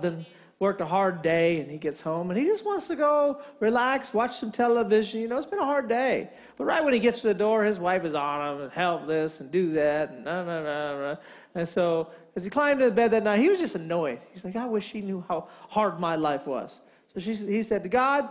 husband worked a hard day and he gets home and he just wants to go relax, watch some television. You know, it's been a hard day. But right when he gets to the door, his wife is on him and help this and do that and nah, nah, nah, nah. And so as he climbed into bed that night, he was just annoyed. He's like, I wish he knew how hard my life was. So she, he said to God,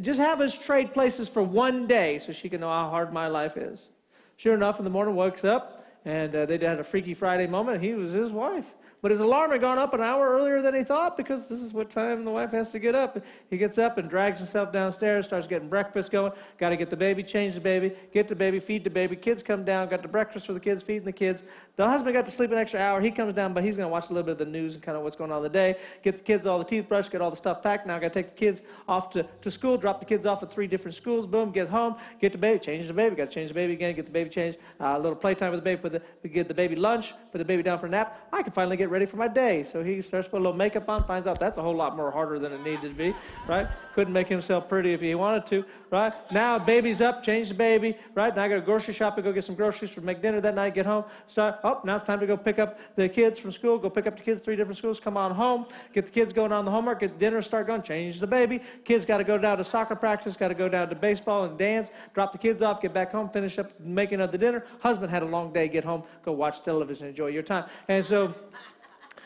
just have us trade places for one day so she can know how hard my life is. Sure enough, in the morning, wakes up and uh, they had a Freaky Friday moment. He was his wife. But his alarm had gone up an hour earlier than he thought because this is what time the wife has to get up. He gets up and drags himself downstairs, starts getting breakfast going. Got to get the baby, change the baby, get the baby, feed the baby. Kids come down, got the breakfast for the kids, feeding the kids. The husband got to sleep an extra hour. He comes down, but he's going to watch a little bit of the news and kind of what's going on the day. Get the kids all the teeth brushed, get all the stuff packed. Now I got to take the kids off to, to school, drop the kids off at three different schools. Boom, get home, get the baby, change the baby. Got to change the baby again, get the baby changed. Uh, a little playtime with the baby, put the, get the baby lunch, put the baby down for a nap. I can finally get ready for my day. So he starts to put a little makeup on, finds out that's a whole lot more harder than it needed to be, right? Couldn't make himself pretty if he wanted to, right? Now baby's up, change the baby, right? Now I got to grocery shop and go get some groceries for make dinner that night, get home, start, oh, now it's time to go pick up the kids from school, go pick up the kids, three different schools, come on home, get the kids going on the homework, get dinner, start going, change the baby. Kids got to go down to soccer practice, got to go down to baseball and dance, drop the kids off, get back home, finish up making of the dinner. Husband had a long day, get home, go watch television, enjoy your time. And so,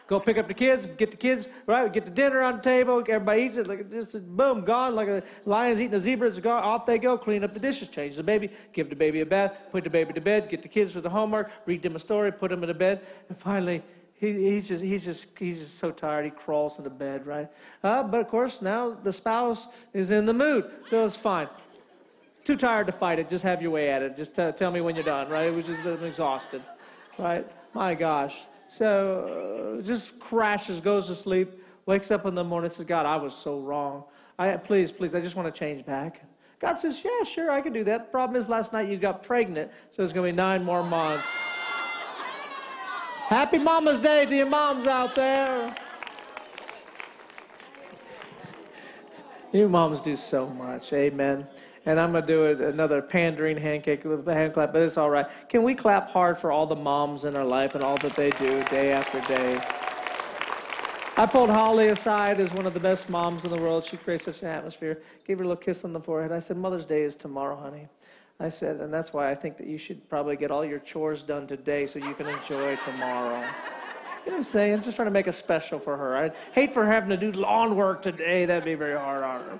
Go pick up the kids, get the kids, right? Get the dinner on the table. Everybody eats it. Like this, boom, gone. Like a lion's eating a zebra. It's gone. Off they go. Clean up the dishes, change the baby, give the baby a bath, put the baby to bed, get the kids for the homework, read them a story, put them in the bed, and finally. He, he's just he's just he's just so tired he crawls into bed right uh, but of course now the spouse is in the mood so it's fine too tired to fight it just have your way at it just t- tell me when you're done right it was just I'm exhausted right my gosh so uh, just crashes, goes to sleep, wakes up in the morning, says, God, I was so wrong. I, please, please, I just want to change back. God says, Yeah, sure, I can do that. Problem is, last night you got pregnant, so it's going to be nine more months. Happy Mama's Day to your moms out there. You moms do so much. Amen and I'm going to do another pandering handcake, hand clap, but it's all right. Can we clap hard for all the moms in our life and all that they do day after day? I pulled Holly aside as one of the best moms in the world. She creates such an atmosphere. Gave her a little kiss on the forehead. I said, Mother's Day is tomorrow, honey. I said, and that's why I think that you should probably get all your chores done today so you can enjoy tomorrow. You know what I'm saying? I'm Just trying to make a special for her. I hate for having to do lawn work today. That'd be very hard on her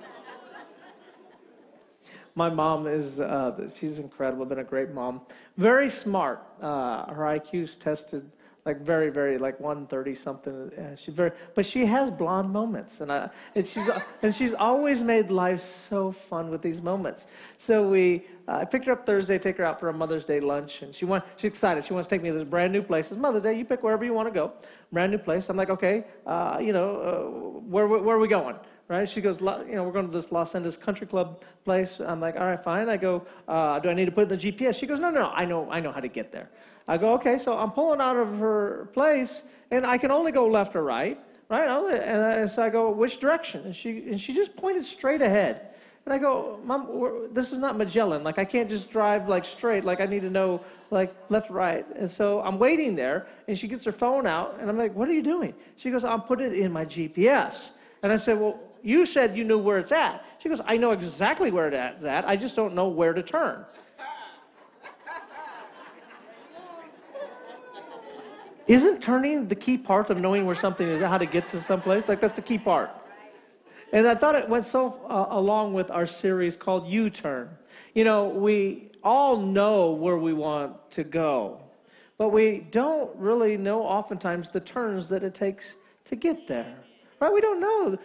my mom is uh, she's incredible been a great mom. Very smart. Uh, her iq's tested like very very like 130 something uh, very but she has blonde moments and, I, and she's and she's always made life so fun with these moments. So we uh, i picked her up thursday take her out for a mother's day lunch and she want she's excited. She wants to take me to this brand new place. It's mother's day you pick wherever you want to go. Brand new place. I'm like okay uh, you know uh, where, where are we going right? She goes, you know, we're going to this Los Angeles Country Club place. I'm like, all right, fine. I go, uh, do I need to put in the GPS? She goes, no, no, no, I know, I know how to get there. I go, okay, so I'm pulling out of her place, and I can only go left or right, right? And I, so I go, which direction? And she, and she just pointed straight ahead. And I go, Mom, this is not Magellan. Like, I can't just drive, like, straight. Like, I need to know, like, left, right. And so I'm waiting there, and she gets her phone out, and I'm like, what are you doing? She goes, I'm putting it in my GPS. And I said, well, you said you knew where it's at. She goes, I know exactly where it's at. I just don't know where to turn. Isn't turning the key part of knowing where something is, how to get to someplace? Like, that's a key part. And I thought it went so uh, along with our series called U Turn. You know, we all know where we want to go, but we don't really know oftentimes the turns that it takes to get there. Right? We don't know.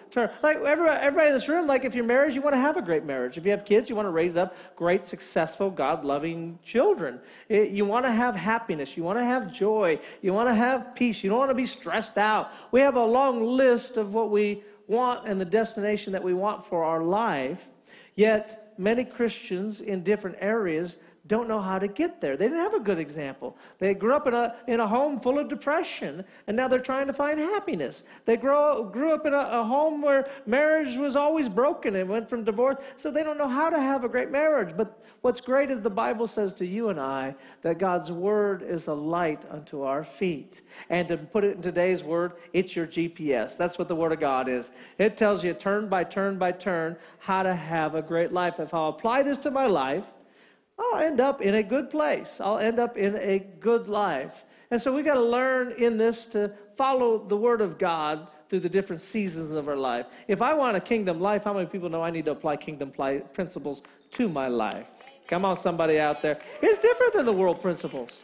Like everybody, everybody in this room, like if you're married, you want to have a great marriage. If you have kids, you want to raise up great, successful, God loving children. It, you want to have happiness. You want to have joy. You want to have peace. You don't want to be stressed out. We have a long list of what we want and the destination that we want for our life. Yet, many Christians in different areas don't know how to get there. They didn't have a good example. They grew up in a, in a home full of depression, and now they're trying to find happiness. They grow, grew up in a, a home where marriage was always broken and went from divorce, so they don't know how to have a great marriage. But what's great is the Bible says to you and I that God's word is a light unto our feet. And to put it in today's word, it's your GPS. That's what the word of God is. It tells you turn by turn by turn how to have a great life. If I'll apply this to my life, I'll end up in a good place. I'll end up in a good life. And so we got to learn in this to follow the Word of God through the different seasons of our life. If I want a kingdom life, how many people know I need to apply kingdom principles to my life? Come on, somebody out there. It's different than the world principles,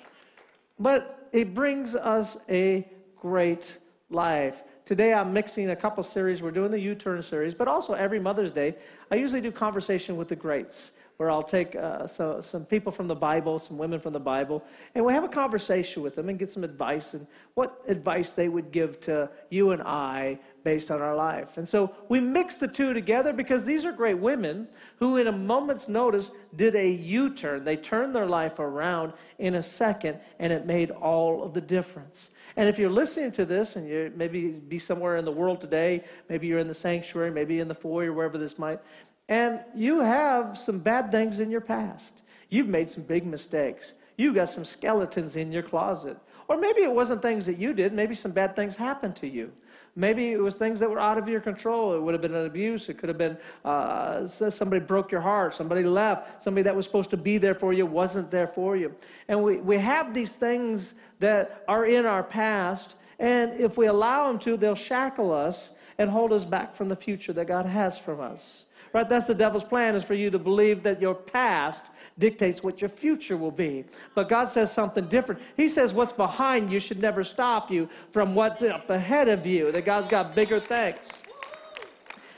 but it brings us a great life. Today I'm mixing a couple series. We're doing the U Turn series, but also every Mother's Day, I usually do conversation with the greats where I'll take uh, so, some people from the Bible, some women from the Bible, and we have a conversation with them and get some advice and what advice they would give to you and I based on our life. And so we mix the two together because these are great women who, in a moment's notice, did a U turn. They turned their life around in a second, and it made all of the difference. And if you're listening to this and you maybe be somewhere in the world today, maybe you're in the sanctuary, maybe in the foyer, wherever this might, and you have some bad things in your past. You've made some big mistakes. You've got some skeletons in your closet. Or maybe it wasn't things that you did. Maybe some bad things happened to you. Maybe it was things that were out of your control. It would have been an abuse. It could have been uh, somebody broke your heart. Somebody left. Somebody that was supposed to be there for you wasn't there for you. And we, we have these things that are in our past. And if we allow them to, they'll shackle us and hold us back from the future that God has for us. Right? That's the devil's plan is for you to believe that your past dictates what your future will be. But God says something different. He says what's behind you should never stop you from what's up ahead of you, that God's got bigger things.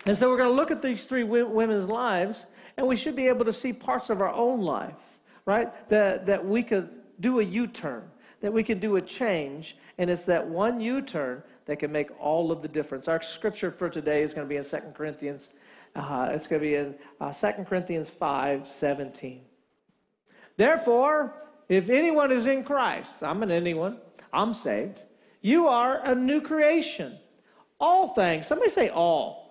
And so we're going to look at these three women's lives, and we should be able to see parts of our own life, right? That, that we could do a U turn, that we can do a change, and it's that one U turn that can make all of the difference. Our scripture for today is going to be in 2 Corinthians uh, it's going to be in uh, 2 Corinthians 5 17. Therefore, if anyone is in Christ, I'm an anyone, I'm saved, you are a new creation. All things, somebody say all.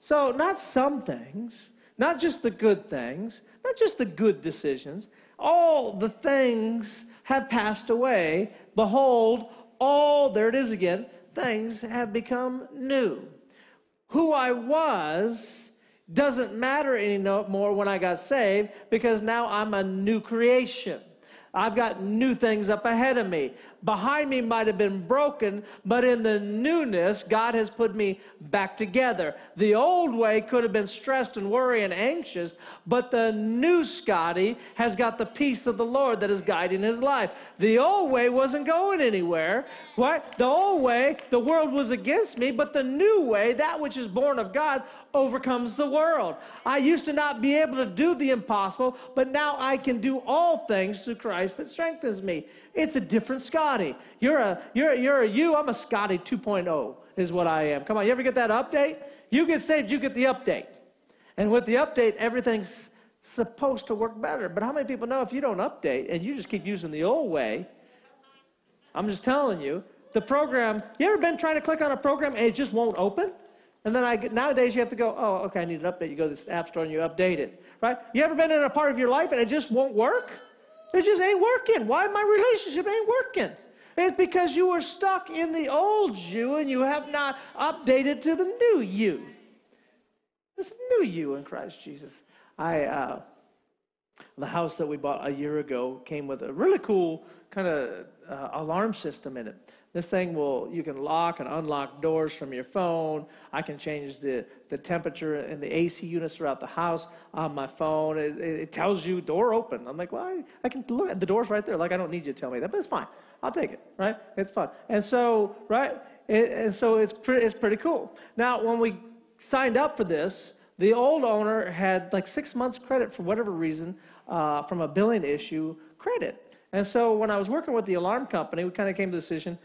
So, not some things, not just the good things, not just the good decisions, all the things have passed away. Behold, all, there it is again, things have become new who I was doesn't matter anymore when I got saved because now I'm a new creation. I've got new things up ahead of me. Behind me might have been broken, but in the newness, God has put me back together. The old way could have been stressed and worry and anxious, but the new Scotty has got the peace of the Lord that is guiding his life. The old way wasn't going anywhere. What? The old way, the world was against me, but the new way, that which is born of God, overcomes the world. I used to not be able to do the impossible, but now I can do all things through Christ that strengthens me. It's a different Scotty. You're a you're you're a you. I'm a Scotty 2.0 is what I am. Come on, you ever get that update? You get saved, you get the update. And with the update, everything's supposed to work better. But how many people know if you don't update and you just keep using the old way? I'm just telling you, the program. You ever been trying to click on a program and it just won't open? And then I get, nowadays you have to go, oh, okay, I need an update. You go to the app store and you update it, right? You ever been in a part of your life and it just won't work? It just ain't working. Why my relationship ain't working? It's because you were stuck in the old you and you have not updated to the new you. This new you in Christ Jesus. I uh, the house that we bought a year ago came with a really cool kind of uh, alarm system in it. This thing will, you can lock and unlock doors from your phone. I can change the, the temperature and the AC units throughout the house on my phone. It, it tells you door open. I'm like, well, I, I, can look at the door's right there. Like, I don't need you to tell me that, but it's fine. I'll take it, right? It's fun. And so, right? It, and so it's pretty, it's pretty cool. Now, when we signed up for this, the old owner had like six months credit for whatever reason uh, from a billing issue credit. And so when I was working with the alarm company, we kind of came to the decision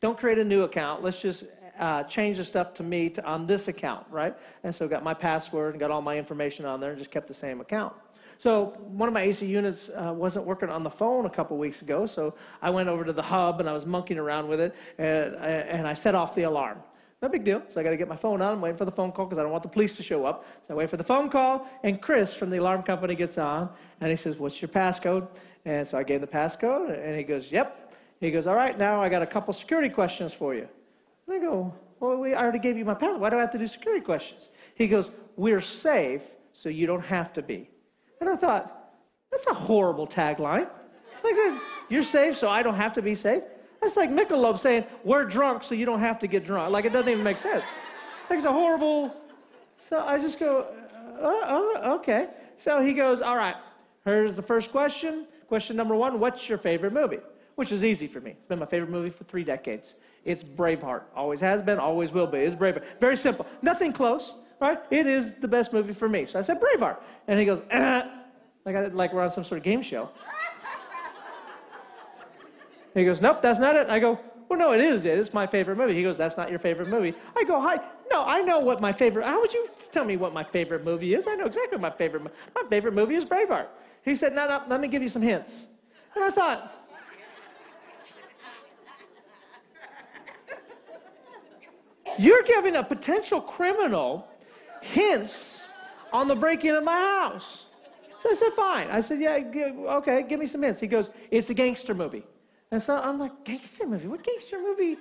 don't create a new account. Let's just uh, change the stuff to me to, on this account, right? And so got my password and got all my information on there and just kept the same account. So one of my AC units uh, wasn't working on the phone a couple weeks ago, so I went over to the hub and I was monkeying around with it, and, and I set off the alarm. No big deal. So I got to get my phone on. I'm waiting for the phone call because I don't want the police to show up. So I wait for the phone call, and Chris from the alarm company gets on, and he says, "What's your passcode?" And so I gave him the passcode, and he goes, "Yep." He goes, "All right, now I got a couple security questions for you." And I go, "Well, we, I already gave you my password. Why do I have to do security questions?" He goes, "We're safe, so you don't have to be." And I thought, that's a horrible tagline. Like, you're safe, so I don't have to be safe. That's like Michelob saying, we're drunk, so you don't have to get drunk. Like, it doesn't even make sense. Like, it's a horrible. So I just go, uh, uh, okay. So he goes, all right, here's the first question. Question number one What's your favorite movie? Which is easy for me. It's been my favorite movie for three decades. It's Braveheart. Always has been, always will be. It's Braveheart. Very simple. Nothing close right? It is the best movie for me. So I said, Braveheart. And he goes, eh. like, I, like we're on some sort of game show. he goes, nope, that's not it. I go, well, no, it is it. It's my favorite movie. He goes, that's not your favorite movie. I go, hi. No, I know what my favorite, how would you tell me what my favorite movie is? I know exactly what my favorite, my favorite movie is Braveheart. He said, no, no, let me give you some hints. And I thought, You're giving a potential criminal hints on the breaking of my house. So I said, fine. I said, yeah, okay, give me some hints. He goes, it's a gangster movie. And so I'm like, gangster movie? What gangster movie?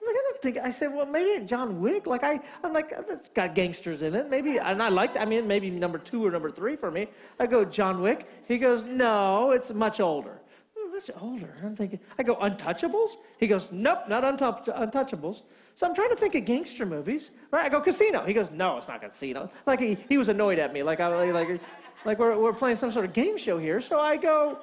I'm like, I don't think. I said, well, maybe John Wick. Like I, I'm like, it's got gangsters in it. Maybe, and I like. I mean, maybe number two or number three for me. I go, John Wick. He goes, no, it's much older. Hmm, oh, much older. I'm thinking. I go, Untouchables. He goes, nope, not Untouchables. So I'm trying to think of gangster movies. Right? I go, Casino. He goes, no, it's not Casino. Like he, he was annoyed at me. Like, I, like, like we're, we're playing some sort of game show here. So I go,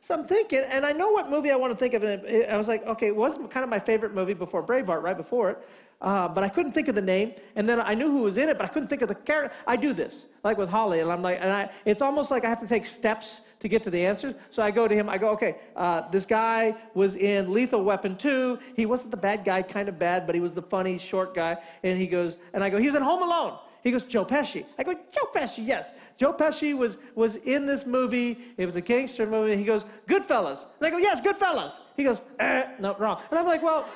so I'm thinking, and I know what movie I want to think of. And I was like, okay, it was kind of my favorite movie before Braveheart, right before it. Uh, but I couldn't think of the name. And then I knew who was in it, but I couldn't think of the character. I do this, like with Holly, and I'm like, and I, it's almost like I have to take steps to get to the answers. So I go to him, I go, okay, uh, this guy was in Lethal Weapon 2. He wasn't the bad guy, kind of bad, but he was the funny, short guy. And he goes, and I go, he's in Home Alone. He goes, Joe Pesci. I go, Joe Pesci, yes. Joe Pesci was, was in this movie. It was a gangster movie. He goes, Goodfellas. And I go, yes, Goodfellas. He goes, eh, no, wrong. And I'm like, well,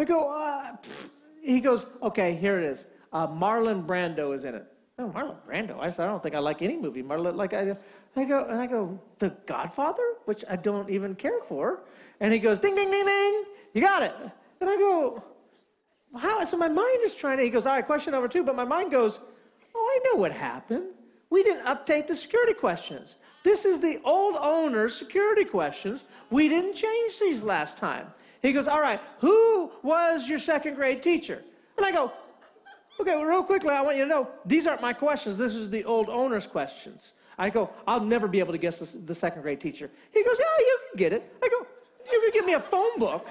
I go, uh, he goes, okay, here it is. Uh, Marlon Brando is in it. Oh, Marlon Brando. I said, I don't think I like any movie. Marlon, like I, I go, and I go, The Godfather, which I don't even care for. And he goes, ding, ding, ding, ding. You got it. And I go, how? So my mind is trying to, he goes, all right, question number two. But my mind goes, oh, I know what happened. We didn't update the security questions. This is the old owner's security questions. We didn't change these last time. He goes, All right, who was your second grade teacher? And I go, Okay, well, real quickly, I want you to know these aren't my questions. This is the old owner's questions. I go, I'll never be able to guess this, the second grade teacher. He goes, Yeah, you can get it. I go, You can give me a phone book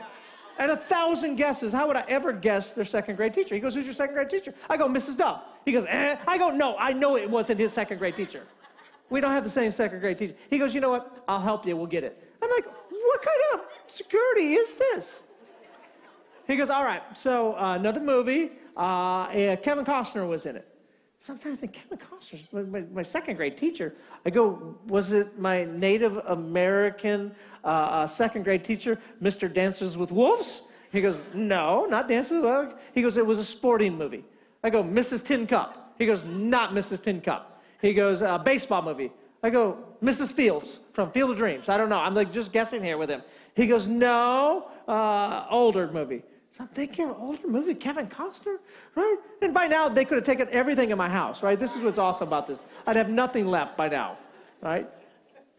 and a thousand guesses. How would I ever guess their second grade teacher? He goes, Who's your second grade teacher? I go, Mrs. Duff. He goes, eh. I go, No, I know it wasn't his second grade teacher. We don't have the same second grade teacher. He goes, You know what? I'll help you. We'll get it. I'm like, What kind of security is this? He goes, All right, so uh, another movie. Uh, Kevin Costner was in it. So I'm trying to think, Kevin Costner, my, my, second grade teacher. I go, was it my Native American uh, uh, second grade teacher, Mr. Dances with Wolves? He goes, no, not Dances with Wolves. He goes, it was a sporting movie. I go, Mrs. Tin Cup. He goes, not Mrs. Tin Cup. He goes, uh, baseball movie. I go, Mrs. Fields from Field of Dreams. I don't know. I'm like just guessing here with him. He goes, no, uh, older movie. So I'm thinking, older movie, Kevin Costner, right? And by now, they could have taken everything in my house, right? This is what's awesome about this. I'd have nothing left by now, right?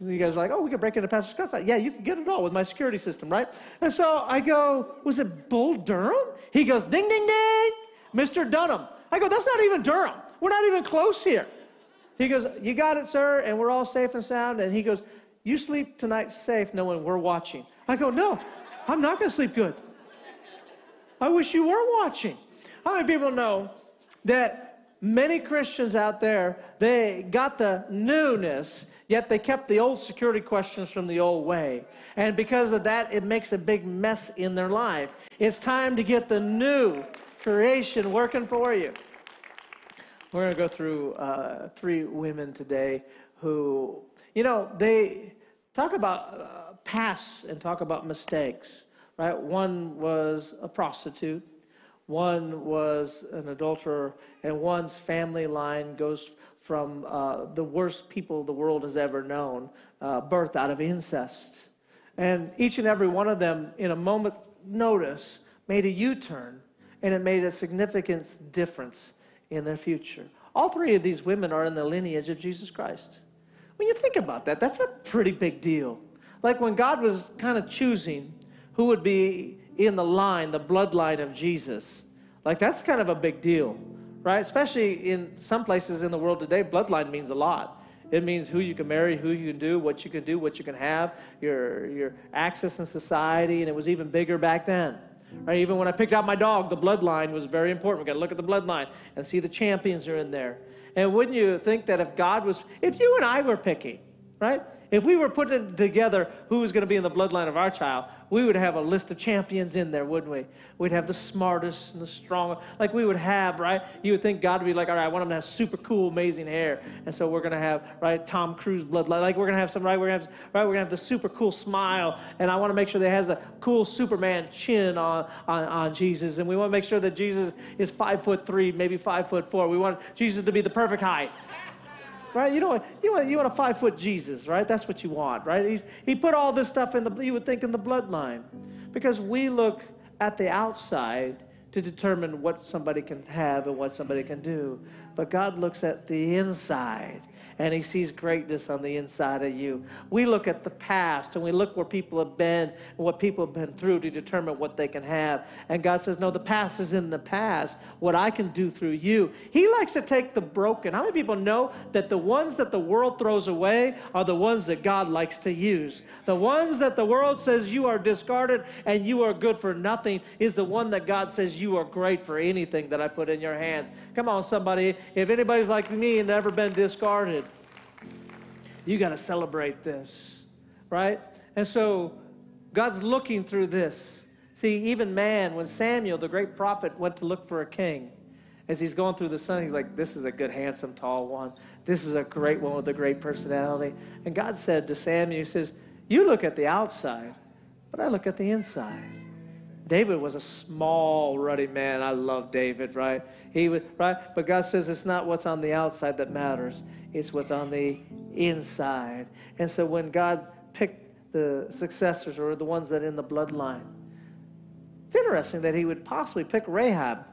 And you guys are like, oh, we could break into Pastor Scott's house. Yeah, you can get it all with my security system, right? And so I go, was it Bull Durham? He goes, ding, ding, ding, Mr. Dunham. I go, that's not even Durham. We're not even close here. He goes, you got it, sir, and we're all safe and sound. And he goes, you sleep tonight safe knowing we're watching. I go, no, I'm not going to sleep good. I wish you were watching. How many people know that many Christians out there, they got the newness, yet they kept the old security questions from the old way. And because of that, it makes a big mess in their life. It's time to get the new creation working for you. We're going to go through uh, three women today who, you know, they talk about uh, pasts and talk about mistakes, right? One was a prostitute, one was an adulterer, and one's family line goes from uh, the worst people the world has ever known, uh, birth out of incest. And each and every one of them, in a moment's notice, made a U turn, and it made a significant difference in their future. All three of these women are in the lineage of Jesus Christ. When you think about that, that's a pretty big deal. Like when God was kind of choosing who would be in the line, the bloodline of Jesus, like that's kind of a big deal, right? Especially in some places in the world today, bloodline means a lot. It means who you can marry, who you can do, what you can do, what you can have, your, your access in society, and it was even bigger back then. Right? Even when I picked out my dog, the bloodline was very important. We got to look at the bloodline and see the champions are in there. And wouldn't you think that if God was, if you and I were picking, right? If we were putting together who was going to be in the bloodline of our child, we would have a list of champions in there, wouldn't we? We'd have the smartest and the strongest. Like we would have, right? You would think God would be like, all right, I want them to have super cool, amazing hair. And so we're going to have, right, Tom Cruise bloodline. Like we're going to have some, right? We're going to have, right? We're going to have the super cool smile. And I want to make sure that has a cool Superman chin on, on, on Jesus. And we want to make sure that Jesus is five foot three, maybe five foot four. We want Jesus to be the perfect height right? You know, you want, you want a five foot Jesus, right? That's what you want, right? He's, he put all this stuff in the, you would think in the bloodline. Because we look at the outside to determine what somebody can have and what somebody can do. But God looks at the inside and he sees greatness on the inside of you. We look at the past and we look where people have been and what people have been through to determine what they can have. And God says, No, the past is in the past. What I can do through you. He likes to take the broken. How many people know that the ones that the world throws away are the ones that God likes to use? The ones that the world says you are discarded and you are good for nothing is the one that God says you are great for anything that I put in your hands. Come on, somebody. If anybody's like me and never been discarded, you got to celebrate this, right? And so God's looking through this. See, even man, when Samuel, the great prophet, went to look for a king, as he's going through the sun, he's like, This is a good, handsome, tall one. This is a great one with a great personality. And God said to Samuel, He says, You look at the outside, but I look at the inside. David was a small, ruddy man. I love David, right? He was right, but God says it's not what's on the outside that matters; it's what's on the inside. And so when God picked the successors or the ones that are in the bloodline, it's interesting that He would possibly pick Rahab,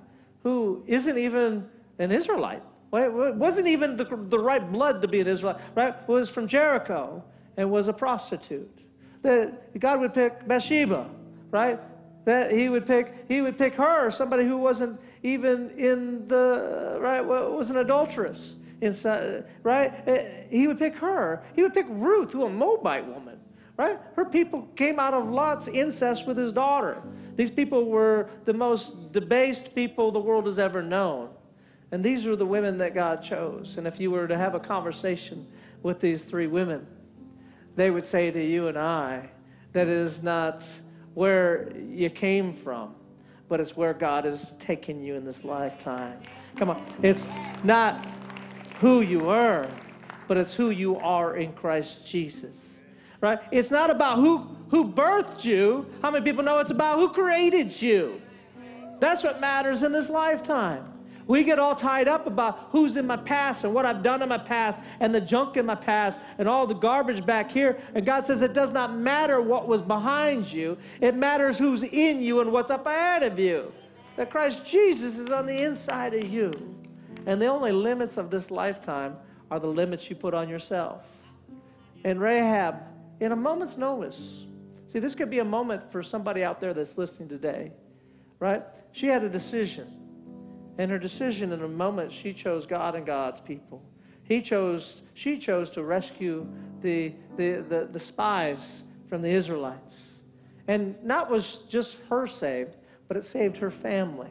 who isn't even an Israelite. wasn't even the, the right blood to be an Israelite, right? Was from Jericho and was a prostitute. That God would pick Bathsheba, right? That he would pick he would pick her somebody who wasn't even in the right was an adulteress inside right? Eh, he would pick her. He would pick ruth who a moabite woman right? Her people came out of lot's incest with his daughter. These people were the most debased people the world has ever known. And these were the women that god chose. And if you were to have a conversation with these three women they would say to you and i that it is not where you came from, but it's where God is taking you in this lifetime. Come on. It's not who you were, but it's who you are in Christ Jesus. Right? It's not about who who birthed you. How many people know it's about who created you? That's what matters in this lifetime. We get all tied up about who's in my past and what I've done in my past and the junk in my past and all the garbage back here. And God says it does not matter what was behind you, it matters who's in you and what's up ahead of you. That Christ Jesus is on the inside of you. And the only limits of this lifetime are the limits you put on yourself. And Rahab, in a moment's notice, see, this could be a moment for somebody out there that's listening today, right? She had a decision. In her decision in a moment, she chose God and God's people. He chose, she chose to rescue the, the, the, the spies from the Israelites. And not was just her saved, but it saved her family.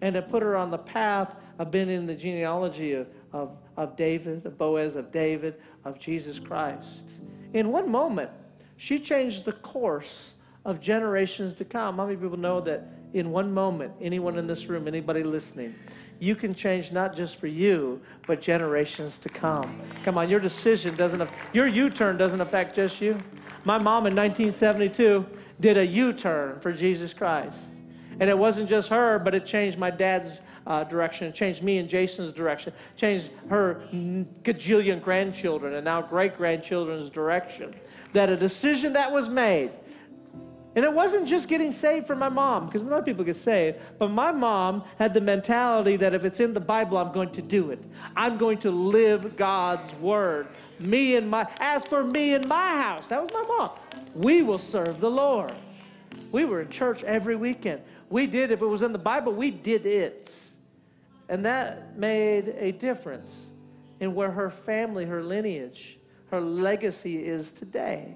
And it put her on the path of being in the genealogy of, of, of David, of Boaz, of David, of Jesus Christ. In one moment, she changed the course of generations to come. How many people know that in one moment, anyone in this room, anybody listening, you can change not just for you, but generations to come. Come on, your decision doesn't, your U turn doesn't affect just you. My mom in 1972 did a U turn for Jesus Christ. And it wasn't just her, but it changed my dad's uh, direction, it changed me and Jason's direction, changed her gajillion grandchildren and now great grandchildren's direction. That a decision that was made, and it wasn't just getting saved for my mom, because a lot of people get saved, but my mom had the mentality that if it's in the Bible, I'm going to do it. I'm going to live God's word. Me and my, as for me and my house, that was my mom. We will serve the Lord. We were in church every weekend. We did, if it was in the Bible, we did it. And that made a difference in where her family, her lineage, her legacy is today.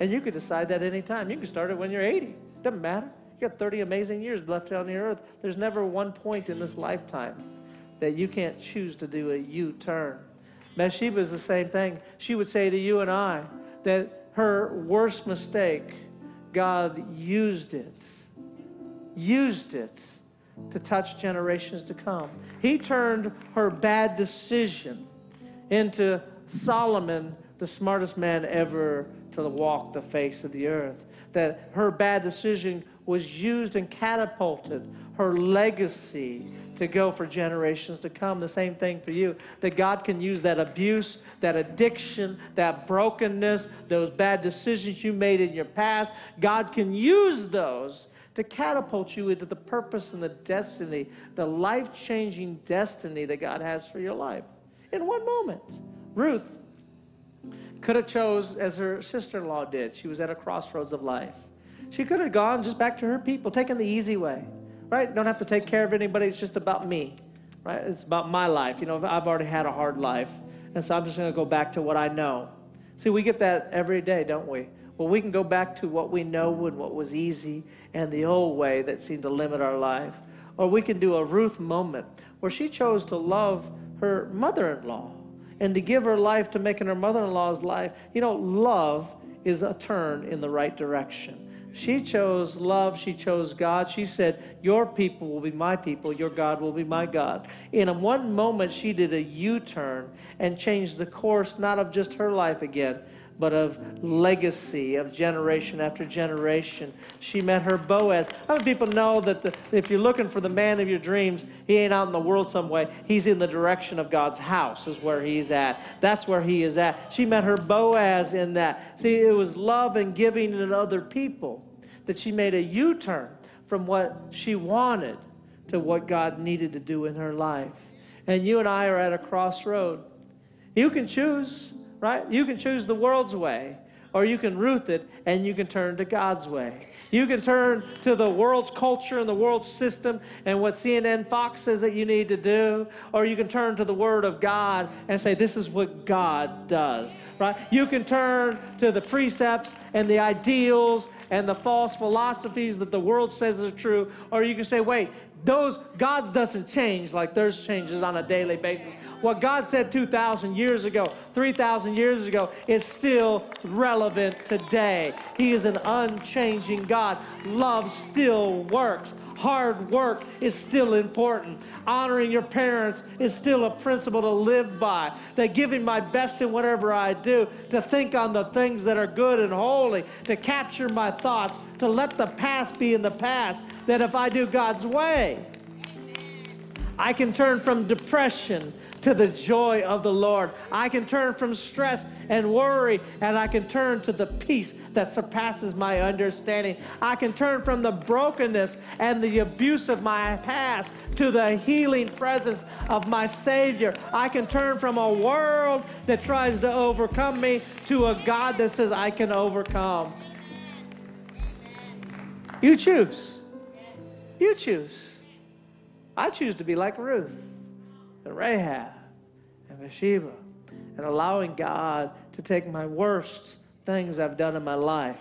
And you could decide that anytime. You can start it when you're 80. Doesn't matter. You got 30 amazing years left on the earth. There's never one point in this lifetime that you can't choose to do a U turn. Bathsheba is the same thing. She would say to you and I that her worst mistake, God used it, used it to touch generations to come. He turned her bad decision into Solomon, the smartest man ever to walk the face of the earth. That her bad decision was used and catapulted her legacy to go for generations to come. The same thing for you. That God can use that abuse, that addiction, that brokenness, those bad decisions you made in your past. God can use those to catapult you into the purpose and the destiny, the life changing destiny that God has for your life in one moment. Ruth could have chose as her sister-in-law did. She was at a crossroads of life. She could have gone just back to her people, taken the easy way, right? Don't have to take care of anybody. It's just about me, right? It's about my life. You know, I've already had a hard life, and so I'm just going to go back to what I know. See, we get that every day, don't we? Well, we can go back to what we know and what was easy and the old way that seemed to limit our life. Or we can do a Ruth moment where she chose to love her mother in law and to give her life to making her mother in law's life. You know, love is a turn in the right direction. She chose love. She chose God. She said, Your people will be my people. Your God will be my God. In one moment, she did a U turn and changed the course, not of just her life again, but of legacy of generation after generation. She met her Boaz. How many people know that the, if you're looking for the man of your dreams, he ain't out in the world some way. He's in the direction of God's house, is where he's at. That's where he is at. She met her Boaz in that. See, it was love and giving in other people that she made a U turn from what she wanted to what God needed to do in her life. And you and I are at a crossroad. You can choose right? You can choose the world's way, or you can root it and you can turn to God's way. You can turn to the world's culture and the world's system and what CNN Fox says that you need to do, or you can turn to the Word of God and say, This is what God does, right? You can turn to the precepts and the ideals and the false philosophies that the world says are true, or you can say, Wait, those God's doesn't change like theirs changes on a daily basis. What God said 2,000 years ago, 3,000 years ago, is still relevant today. He is an unchanging God. Love still works. Hard work is still important. Honoring your parents is still a principle to live by. That giving my best in whatever I do, to think on the things that are good and holy, to capture my thoughts, to let the past be in the past. That if I do God's way, I can turn from depression to the joy of the Lord. I can turn from stress and worry, and I can turn to the peace that surpasses my understanding. I can turn from the brokenness and the abuse of my past to the healing presence of my Savior. I can turn from a world that tries to overcome me to a God that says, I can overcome. You choose. You choose. I choose to be like Ruth and Rahab and Bathsheba and allowing God to take my worst things I've done in my life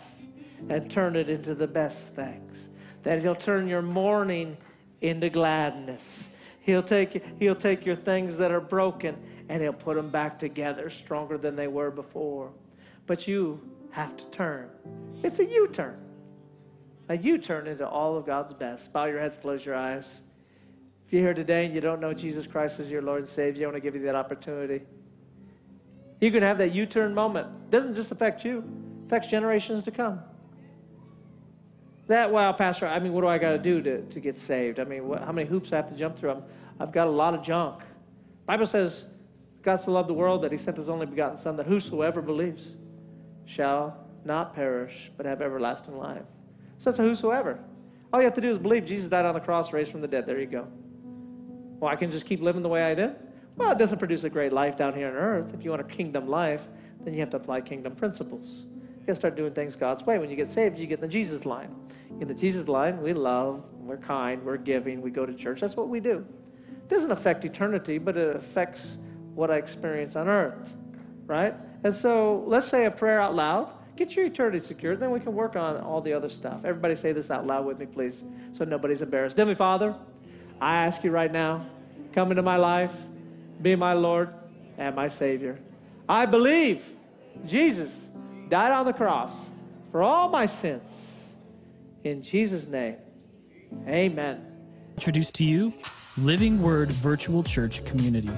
and turn it into the best things. That He'll turn your mourning into gladness. He'll take, he'll take your things that are broken and He'll put them back together stronger than they were before. But you have to turn. It's a U turn. A U turn into all of God's best. Bow your heads, close your eyes. If you're here today and you don't know Jesus Christ as your Lord and Savior, I want to give you that opportunity. You can have that U turn moment. It doesn't just affect you, it affects generations to come. That, wow, Pastor, I mean, what do I got to do to, get saved? I mean, what, how many hoops I have to jump through? I'm, I've got a lot of junk. Bible says, God so loved the world that he sent his only begotten Son, that whosoever believes shall not perish, but have everlasting life. So it's a whosoever. All you have to do is believe Jesus died on the cross, raised from the dead. There you go. Well, I can just keep living the way I did? Well, it doesn't produce a great life down here on earth. If you want a kingdom life, then you have to apply kingdom principles. You got to start doing things God's way. When you get saved, you get the Jesus line. In the Jesus line, we love, we're kind, we're giving, we go to church. That's what we do. It doesn't affect eternity, but it affects what I experience on earth, right? And so let's say a prayer out loud. Get your eternity secured, then we can work on all the other stuff. Everybody say this out loud with me, please, so nobody's embarrassed. Heavenly Father, I ask you right now, come into my life, be my Lord and my Savior. I believe Jesus died on the cross for all my sins. In Jesus' name, amen. Introduce to you Living Word Virtual Church Community.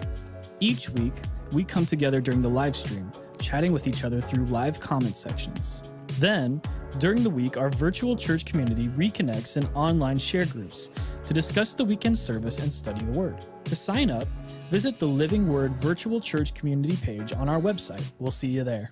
Each week, we come together during the live stream chatting with each other through live comment sections. Then, during the week, our virtual church community reconnects in online share groups to discuss the weekend service and study the Word. To sign up, visit the Living Word Virtual Church Community page on our website. We'll see you there.